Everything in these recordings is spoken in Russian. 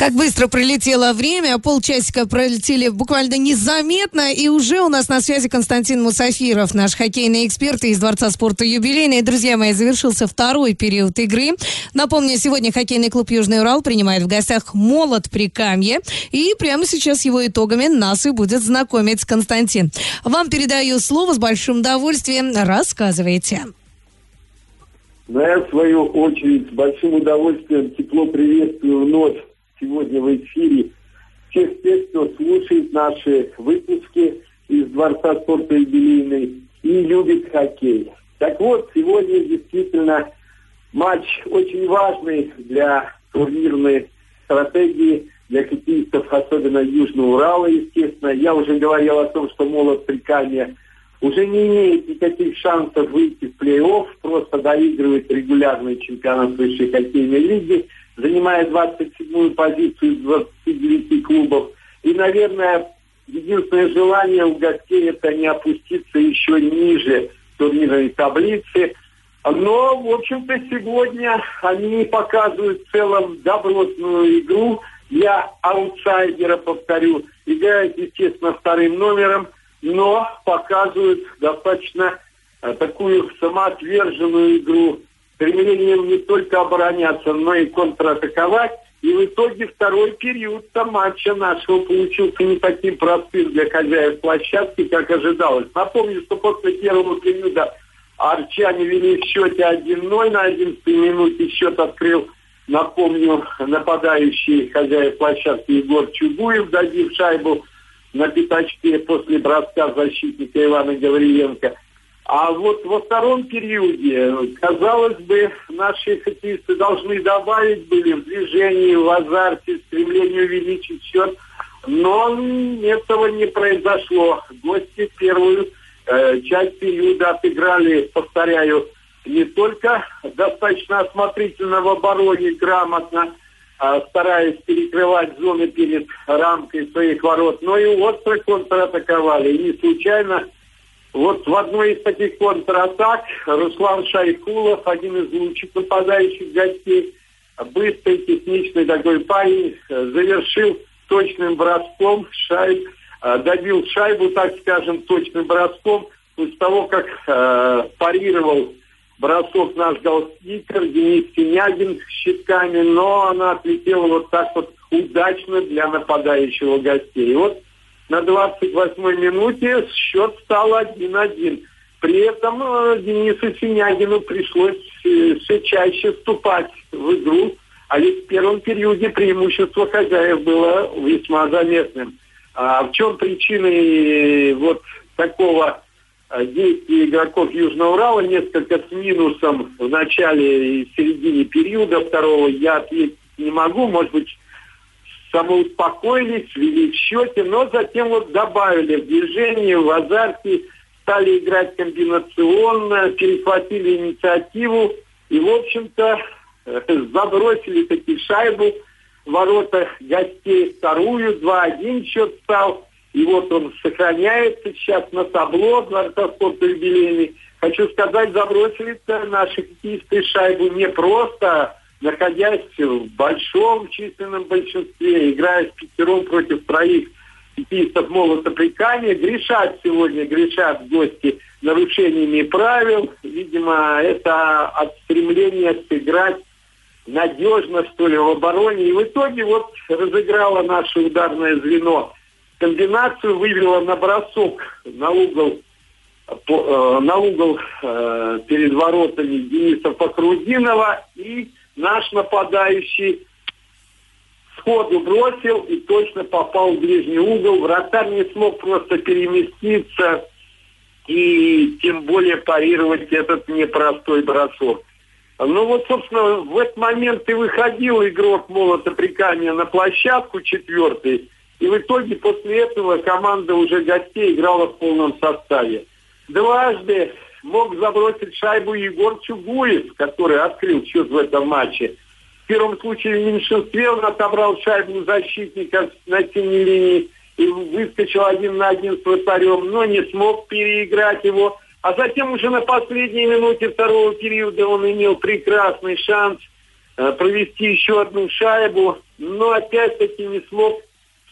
Как быстро пролетело время, полчасика пролетели буквально незаметно, и уже у нас на связи Константин Мусафиров, наш хоккейный эксперт из Дворца спорта юбилейный. Друзья мои, завершился второй период игры. Напомню, сегодня хоккейный клуб «Южный Урал» принимает в гостях «Молот Прикамье», и прямо сейчас его итогами нас и будет знакомить Константин. Вам передаю слово с большим удовольствием. Рассказывайте. Ну, я, в свою очередь, с большим удовольствием тепло приветствую вновь сегодня в эфире всех тех, кто слушает наши выпуски из Дворца спорта юбилейный и любит хоккей. Так вот, сегодня действительно матч очень важный для турнирной стратегии, для хоккеистов, особенно Южного Урала, естественно. Я уже говорил о том, что молот Прикамья уже не имеет никаких шансов выйти в плей-офф, просто доигрывает регулярный чемпионат высшей хоккейной лиги – занимает 27-ю позицию из 29 клубов. И, наверное, единственное желание у гостей это не опуститься еще ниже турнирной таблицы. Но, в общем-то, сегодня они показывают в целом добротную игру. Я аутсайдера, повторю, играют, естественно, вторым номером, но показывают достаточно э, такую самоотверженную игру стремлением не только обороняться, но и контратаковать. И в итоге второй период матча нашего получился не таким простым для хозяев площадки, как ожидалось. Напомню, что после первого периода арчане вели в счете 1-0 на 11 минуте. Счет открыл, напомню, нападающий хозяев площадки Егор Чугуев, дадив шайбу на пятачке после броска защитника Ивана Гавриленко – а вот во втором периоде, казалось бы, наши хоккеисты должны добавить были в движении, в азарте, стремлении увеличить счет, но этого не произошло. Гости первую э, часть периода отыграли, повторяю, не только достаточно осмотрительно в обороне, грамотно, э, стараясь перекрывать зоны перед рамкой своих ворот, но и остро контратаковали. И не случайно вот в одной из таких контратак Руслан Шайкулов, один из лучших нападающих гостей, быстрый, техничный такой парень, завершил точным броском шайб, э, добил шайбу, так скажем, точным броском, после того, как э, парировал бросок наш голкипер Денис Синягин щитками, но она отлетела вот так вот удачно для нападающего гостей. И вот на 28-й минуте счет стал 1-1. При этом э, Денису Синягину пришлось э, все чаще вступать в игру, а ведь в первом периоде преимущество хозяев было весьма заметным. А в чем причины э, вот такого действия игроков Южного Урала, несколько с минусом в начале и середине периода второго, я ответить не могу, может быть, самоуспокоились, вели в счете, но затем вот добавили в движение, в азарте, стали играть комбинационно, перехватили инициативу и, в общем-то, забросили таки шайбу в ворота гостей вторую, 2-1 счет стал. И вот он сохраняется сейчас на табло Дворца спорта юбилейный. Хочу сказать, забросили-то наши хоккеисты шайбу не просто, находясь в большом численном большинстве, играя с пятером против троих хоккеистов молота прикания, грешат сегодня, грешат гости нарушениями правил. Видимо, это от стремления сыграть надежно, что ли, в обороне. И в итоге вот разыграло наше ударное звено комбинацию, вывела на бросок на угол э, на угол э, перед воротами Дениса Покрудинова и наш нападающий сходу бросил и точно попал в ближний угол. Вратарь не смог просто переместиться и тем более парировать этот непростой бросок. Ну вот, собственно, в этот момент и выходил игрок молота прикания на площадку четвертый. И в итоге после этого команда уже гостей играла в полном составе. Дважды мог забросить шайбу Егор Чугуев, который открыл счет в этом матче. В первом случае в меньшинстве он отобрал шайбу защитника на синей линии и выскочил один на один с вратарем, но не смог переиграть его. А затем уже на последней минуте второго периода он имел прекрасный шанс э, провести еще одну шайбу, но опять-таки не смог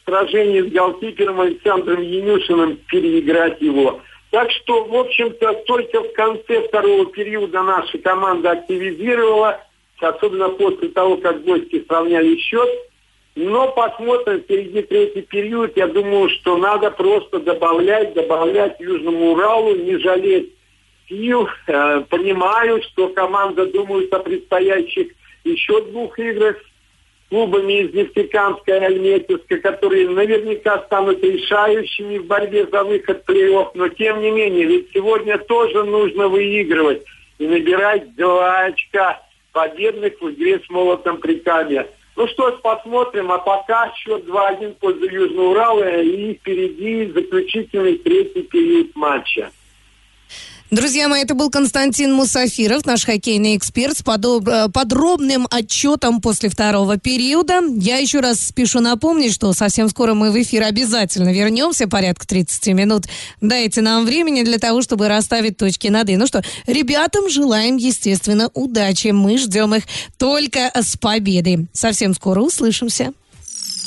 в сражении с голкипером Александром Янюшиным переиграть его. Так что, в общем-то, только в конце второго периода наша команда активизировала, особенно после того, как гости сравняли счет. Но посмотрим, впереди третий период. Я думаю, что надо просто добавлять, добавлять Южному Уралу, не жалеть сил. Э, понимаю, что команда думает о предстоящих еще двух играх клубами из Нефтекамска и Альметьевска, которые наверняка станут решающими в борьбе за выход в плей-офф. Но тем не менее, ведь сегодня тоже нужно выигрывать и набирать два очка победных в игре с молотом при Каме. Ну что ж, посмотрим. А пока счет 2-1 в пользу Южного Урала и впереди заключительный третий период матча. Друзья мои, это был Константин Мусафиров, наш хоккейный эксперт с. Э, подробным отчетом после второго периода. Я еще раз спешу напомнить, что совсем скоро мы в эфир обязательно вернемся, порядка 30 минут. Дайте нам времени для того, чтобы расставить точки над «и». Ну что, ребятам желаем, естественно, удачи. Мы ждем их только с победой. Совсем скоро услышимся.